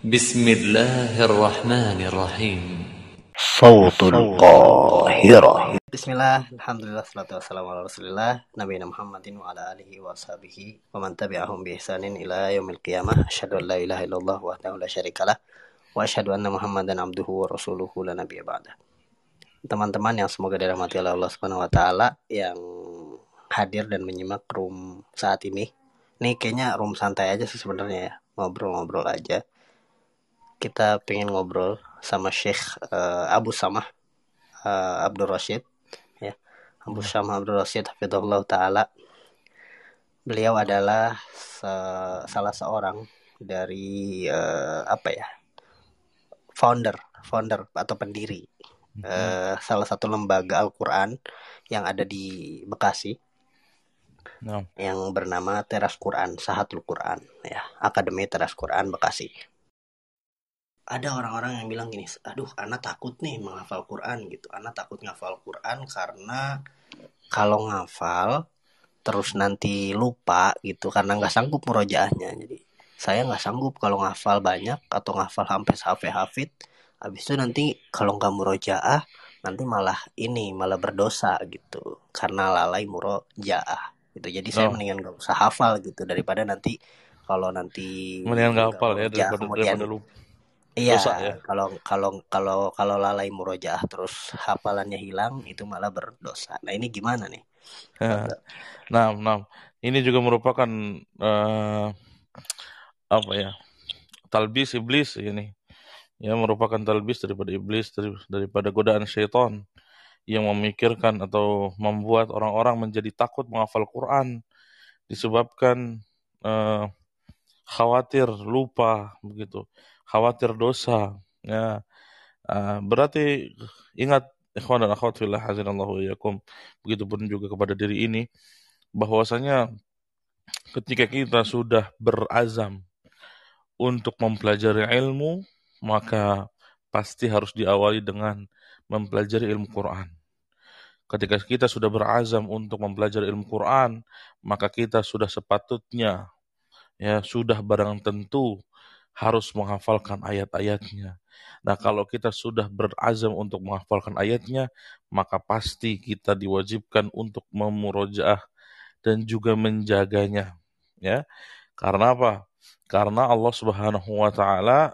بسم الله الرحمن الرحيم صوت القاهرة Bismillah, Alhamdulillah, salatu wassalamu ala rasulillah Nabi Muhammadin wa ala alihi wa sahbihi Wa man tabi'ahum bi ihsanin ila yaumil qiyamah Asyhadu an la ilaha illallah wahdahu la syarikalah Wa asyhadu anna muhammadan abduhu wa rasuluhu la nabiyya ba'dah Teman-teman yang semoga dirahmati oleh Allah subhanahu wa ta'ala Yang hadir dan menyimak room saat ini Ini kayaknya room santai aja sih sebenarnya ya Ngobrol-ngobrol aja kita pengen ngobrol sama Syekh eh, Abu Samah eh, Abdul Rashid. Ya Abu Syamah Abdul Rashid Hafidhullah Ta'ala. Beliau adalah se- salah seorang dari eh, apa ya founder founder atau pendiri eh, salah satu lembaga Al-Quran yang ada di Bekasi. Nah, yang bernama Teras Quran Sahatul Quran ya Akademi Teras Quran Bekasi ada orang-orang yang bilang gini aduh anak takut nih menghafal Quran gitu anak takut ngafal Quran karena kalau ngafal terus nanti lupa gitu karena nggak sanggup murojaahnya jadi saya nggak sanggup kalau ngafal banyak atau ngafal sampai hafid hafid habis itu nanti kalau nggak murojaah nanti malah ini malah berdosa gitu karena lalai murojaah gitu jadi saya Oh. mendingan nggak usah hafal gitu daripada nanti kalau nanti mendingan nggak hafal ya daripada kemudian daripada lupa. Iya, ya? kalau kalau kalau kalau lalai murojaah terus hafalannya hilang itu malah berdosa. Nah ini gimana nih? Ya. Nah, nah, ini juga merupakan eh, apa ya? Talbis iblis ini. Ya, merupakan talbis daripada iblis dari, daripada godaan syaitan yang memikirkan atau membuat orang-orang menjadi takut menghafal Quran disebabkan eh, khawatir lupa begitu, khawatir dosa. Ya, Eh, berarti ingat ikhwan dan akhwat fillah hazinallahu iyyakum. Begitupun juga kepada diri ini bahwasanya ketika kita sudah berazam untuk mempelajari ilmu, maka pasti harus diawali dengan mempelajari ilmu Quran. Ketika kita sudah berazam untuk mempelajari ilmu Quran, maka kita sudah sepatutnya ya sudah barang tentu harus menghafalkan ayat-ayatnya. Nah, kalau kita sudah berazam untuk menghafalkan ayatnya, maka pasti kita diwajibkan untuk memurojaah dan juga menjaganya, ya. Karena apa? Karena Allah Subhanahu wa taala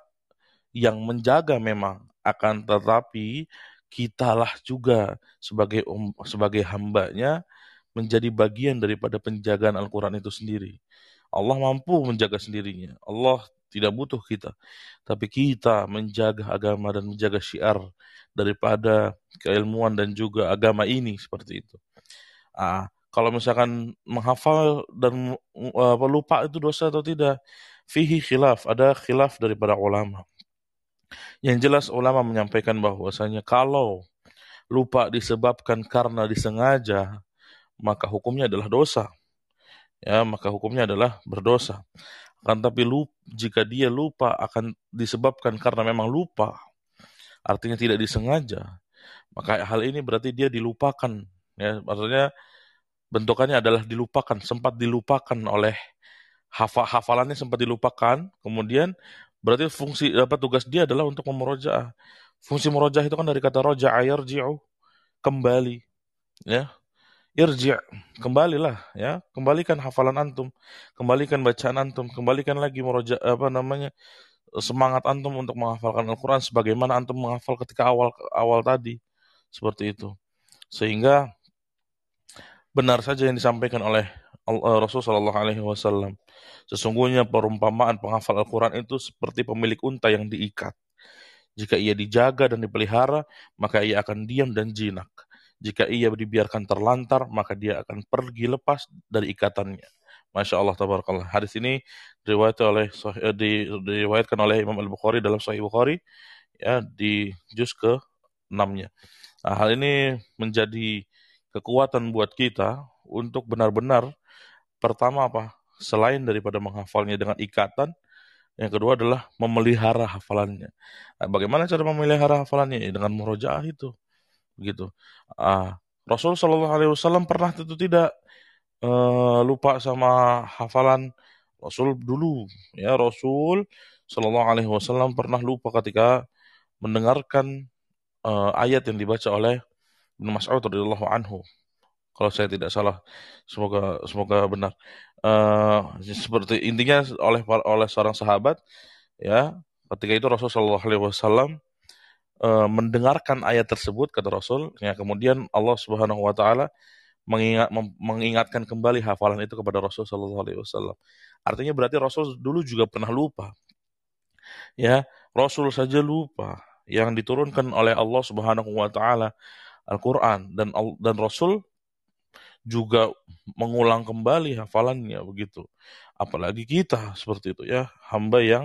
yang menjaga memang akan tetapi kitalah juga sebagai um- sebagai hambanya menjadi bagian daripada penjagaan Al-Quran itu sendiri. Allah mampu menjaga sendirinya. Allah tidak butuh kita. Tapi kita menjaga agama dan menjaga syiar daripada keilmuan dan juga agama ini seperti itu. Ah, kalau misalkan menghafal dan uh, lupa itu dosa atau tidak, fihi khilaf, ada khilaf daripada ulama. Yang jelas ulama menyampaikan bahwasanya kalau lupa disebabkan karena disengaja, maka hukumnya adalah dosa. Ya, maka hukumnya adalah berdosa. Akan tapi lup, jika dia lupa akan disebabkan karena memang lupa, artinya tidak disengaja, maka hal ini berarti dia dilupakan. Ya, maksudnya bentukannya adalah dilupakan, sempat dilupakan oleh hafa, hafalannya sempat dilupakan, kemudian berarti fungsi apa tugas dia adalah untuk memurojaah. Fungsi murojaah itu kan dari kata roja'a yarji'u, kembali. Ya, irji' kembalilah ya. Kembalikan hafalan antum. Kembalikan bacaan antum. Kembalikan lagi meroja apa namanya semangat antum untuk menghafalkan Al-Quran sebagaimana antum menghafal ketika awal awal tadi. Seperti itu. Sehingga benar saja yang disampaikan oleh eh, Rasul Shallallahu Alaihi Wasallam. Sesungguhnya perumpamaan penghafal Al-Quran itu seperti pemilik unta yang diikat. Jika ia dijaga dan dipelihara maka ia akan diam dan jinak jika ia dibiarkan terlantar, maka dia akan pergi lepas dari ikatannya. Masya Allah, tabarakallah. Hadis ini diriwayatkan oleh eh, di- diriwayatkan oleh Imam Al Bukhari dalam Sahih Bukhari ya di juz ke 6-nya. Nah, hal ini menjadi kekuatan buat kita untuk benar-benar pertama apa? Selain daripada menghafalnya dengan ikatan, yang kedua adalah memelihara hafalannya. Nah, bagaimana cara memelihara hafalannya? Ya, dengan murojaah itu begitu. Ah, Rasul Shallallahu Alaihi Wasallam pernah tentu tidak eh, lupa sama hafalan Rasul dulu, ya Rasul Shallallahu Alaihi Wasallam pernah lupa ketika mendengarkan uh, ayat yang dibaca oleh Ibnu Mas'ud radhiyallahu anhu. Kalau saya tidak salah, semoga semoga benar. Uh, seperti intinya oleh oleh seorang sahabat, ya, ketika itu Rasulullah Shallallahu Alaihi Wasallam uh, mendengarkan ayat tersebut kata Rasul, ya kemudian Allah Subhanahu Wa Taala mengingat, mengingatkan kembali hafalan itu kepada Rasul Shallallahu Alaihi Wasallam. Artinya berarti Rasul dulu juga pernah lupa. Ya, Rasul saja lupa yang diturunkan oleh Allah Subhanahu Wa Taala Al-Quran dan dan Rasul juga mengulang kembali hafalannya begitu. Apalagi kita seperti itu ya, hamba yang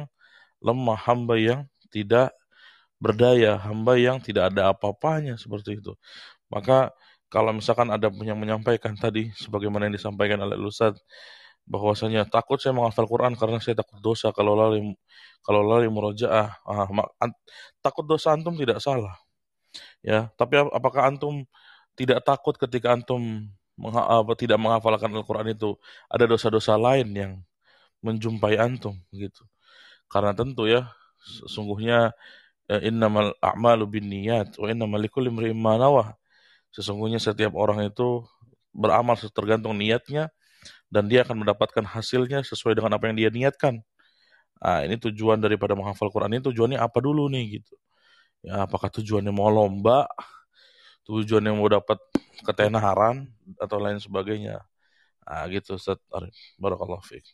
lemah, hamba yang tidak berdaya, hamba yang tidak ada apa-apanya seperti itu. Maka kalau misalkan ada yang menyampaikan tadi sebagaimana yang disampaikan oleh Ustaz bahwasanya takut saya menghafal Quran karena saya takut dosa kalau lalai kalau lalai murojaah ah, takut dosa antum tidak salah ya tapi apakah antum tidak takut ketika antum apa, tidak menghafalkan Al-Quran itu ada dosa-dosa lain yang menjumpai antum gitu karena tentu ya sesungguhnya ya, innamal a'malu binniyat wa innamal likulli imrin ma nawah sesungguhnya setiap orang itu beramal tergantung niatnya dan dia akan mendapatkan hasilnya sesuai dengan apa yang dia niatkan. Nah, ini tujuan daripada menghafal Quran ini tujuannya apa dulu nih gitu. Ya, apakah tujuannya mau lomba, tujuannya mau dapat ketenaran atau lain sebagainya. Nah, gitu Ustaz Arif. Barakallahu fiik.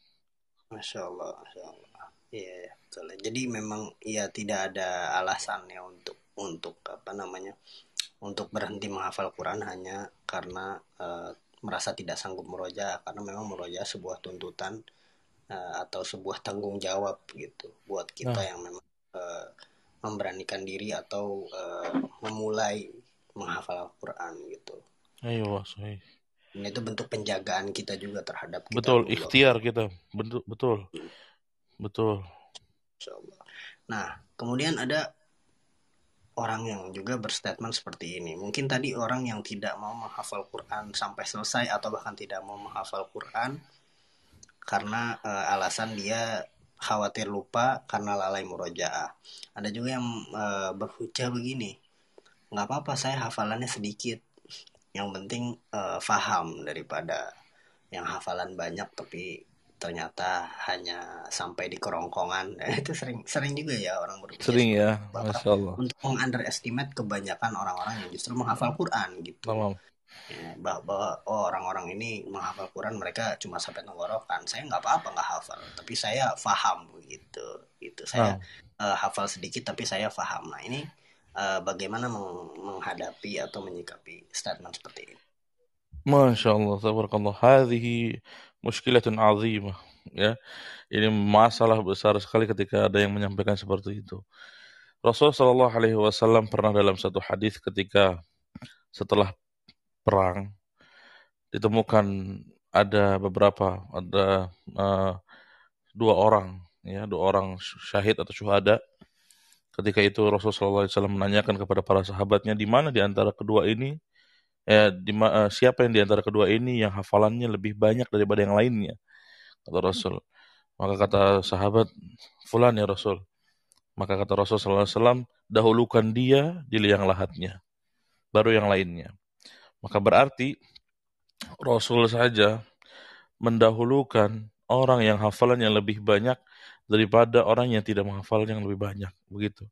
Masya Allah, Masya Allah. Iya, ya, betul. Jadi memang ya tidak ada alasannya untuk untuk apa namanya untuk berhenti menghafal Quran hanya karena uh, merasa tidak sanggup meroja karena memang meroja sebuah tuntutan uh, atau sebuah tanggung jawab gitu buat kita nah. yang memang uh, memberanikan diri atau uh, memulai menghafal Al-Quran gitu. Ayo, saya. Ini itu bentuk penjagaan kita juga terhadap kita. Betul, ikhtiar kita. Betul, betul. Nah, kemudian ada orang yang juga berstatement seperti ini. Mungkin tadi orang yang tidak mau menghafal Quran sampai selesai atau bahkan tidak mau menghafal Quran karena e, alasan dia khawatir lupa karena lalai murojaah. Ada juga yang e, berhujah begini, nggak apa-apa saya hafalannya sedikit. Yang penting e, faham daripada yang hafalan banyak tapi ternyata hanya sampai di kerongkongan. Itu sering sering juga ya orang berpikir sering ya Masya Allah. untuk mengunderestimate kebanyakan orang-orang yang justru menghafal Quran gitu. Tamam. ya, bahwa oh orang-orang ini menghafal Quran mereka cuma sampai tenggorokan. Saya nggak apa-apa nggak hafal tapi saya faham begitu gitu. Saya uh, hafal sedikit tapi saya faham. Nah ini uh, bagaimana meng menghadapi atau menyikapi statement seperti ini? Masya Allah, tabarakallah. Hadhihi muskilatun azimah. Ya, ini masalah besar sekali ketika ada yang menyampaikan seperti itu. Rasulullah Shallallahu Alaihi Wasallam pernah dalam satu hadis ketika setelah perang ditemukan ada beberapa ada uh, dua orang ya dua orang syahid atau syuhada ketika itu Rasulullah SAW menanyakan kepada para sahabatnya di mana di antara kedua ini ya, di, uh, siapa yang di antara kedua ini yang hafalannya lebih banyak daripada yang lainnya? Kata Rasul. Maka kata sahabat fulan ya Rasul. Maka kata Rasul SAW dahulukan dia di liang lahatnya baru yang lainnya. Maka berarti Rasul saja mendahulukan orang yang hafalannya lebih banyak daripada orang yang tidak menghafal yang lebih banyak begitu.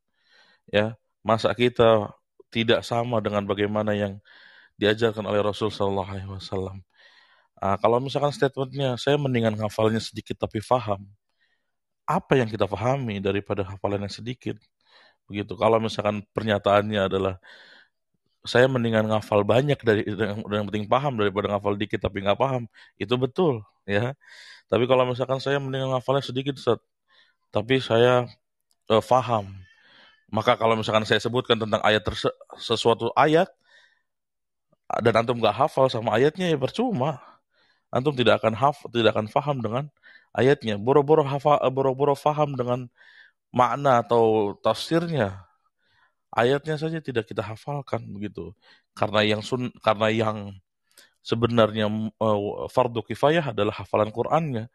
Ya masa kita tidak sama dengan bagaimana yang diajarkan oleh Rasul Shallallahu Alaihi Wasallam. Uh, kalau misalkan statementnya saya mendingan hafalnya sedikit tapi faham, apa yang kita pahami daripada hafalan yang sedikit? Begitu. Kalau misalkan pernyataannya adalah saya mendingan ngafal banyak dari yang, penting paham daripada ngafal dikit tapi nggak paham, itu betul ya. Tapi kalau misalkan saya mendingan ngafalnya sedikit, set, tapi saya uh, faham, maka kalau misalkan saya sebutkan tentang ayat sesuatu ayat, dan antum gak hafal sama ayatnya ya percuma. Antum tidak akan hafal, tidak akan faham dengan ayatnya. Boro-boro hafal, boro-boro faham dengan makna atau tafsirnya. Ayatnya saja tidak kita hafalkan begitu. Karena yang sun, karena yang sebenarnya uh, fardu kifayah adalah hafalan Qur'annya,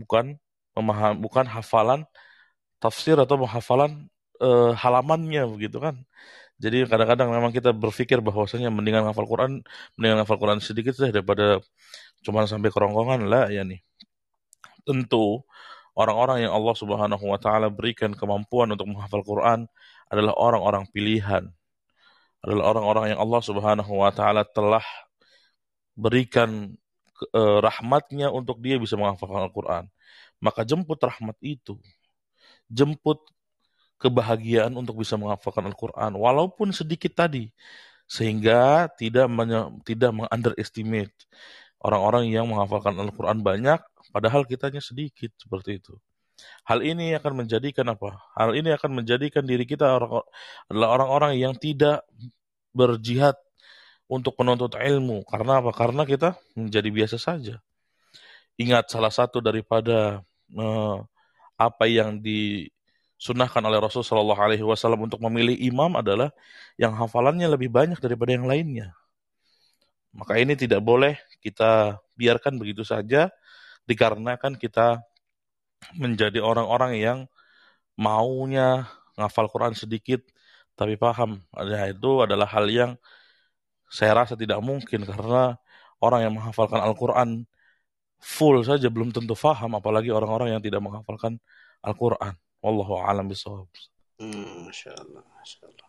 bukan memaham, bukan hafalan tafsir atau penghafalan uh, halamannya begitu kan. Jadi kadang-kadang memang kita berpikir bahwasanya mendingan hafal Quran, mendingan hafal Quran sedikit saja daripada cuma sampai kerongkongan lah ya nih. Tentu orang-orang yang Allah Subhanahu wa taala berikan kemampuan untuk menghafal Quran adalah orang-orang pilihan. Adalah orang-orang yang Allah Subhanahu wa taala telah berikan uh, rahmatnya untuk dia bisa menghafalkan Al-Quran. Maka jemput rahmat itu. Jemput kebahagiaan untuk bisa menghafalkan Al-Quran walaupun sedikit tadi sehingga tidak menye, tidak mengunderestimate orang-orang yang menghafalkan Al-Quran banyak padahal kitanya sedikit seperti itu. Hal ini akan menjadikan apa? Hal ini akan menjadikan diri kita orang, adalah orang-orang yang tidak berjihad untuk menuntut ilmu. Karena apa? Karena kita menjadi biasa saja. Ingat salah satu daripada uh, apa yang di sunahkan oleh Rasul Shallallahu Alaihi Wasallam untuk memilih imam adalah yang hafalannya lebih banyak daripada yang lainnya. Maka ini tidak boleh kita biarkan begitu saja, dikarenakan kita menjadi orang-orang yang maunya ngafal Quran sedikit tapi paham. Nah, itu adalah hal yang saya rasa tidak mungkin karena orang yang menghafalkan Al-Quran full saja belum tentu faham, apalagi orang-orang yang tidak menghafalkan Al-Quran. Wallahu a'lam bishawab. Hmm, Masya Allah, Masya Allah.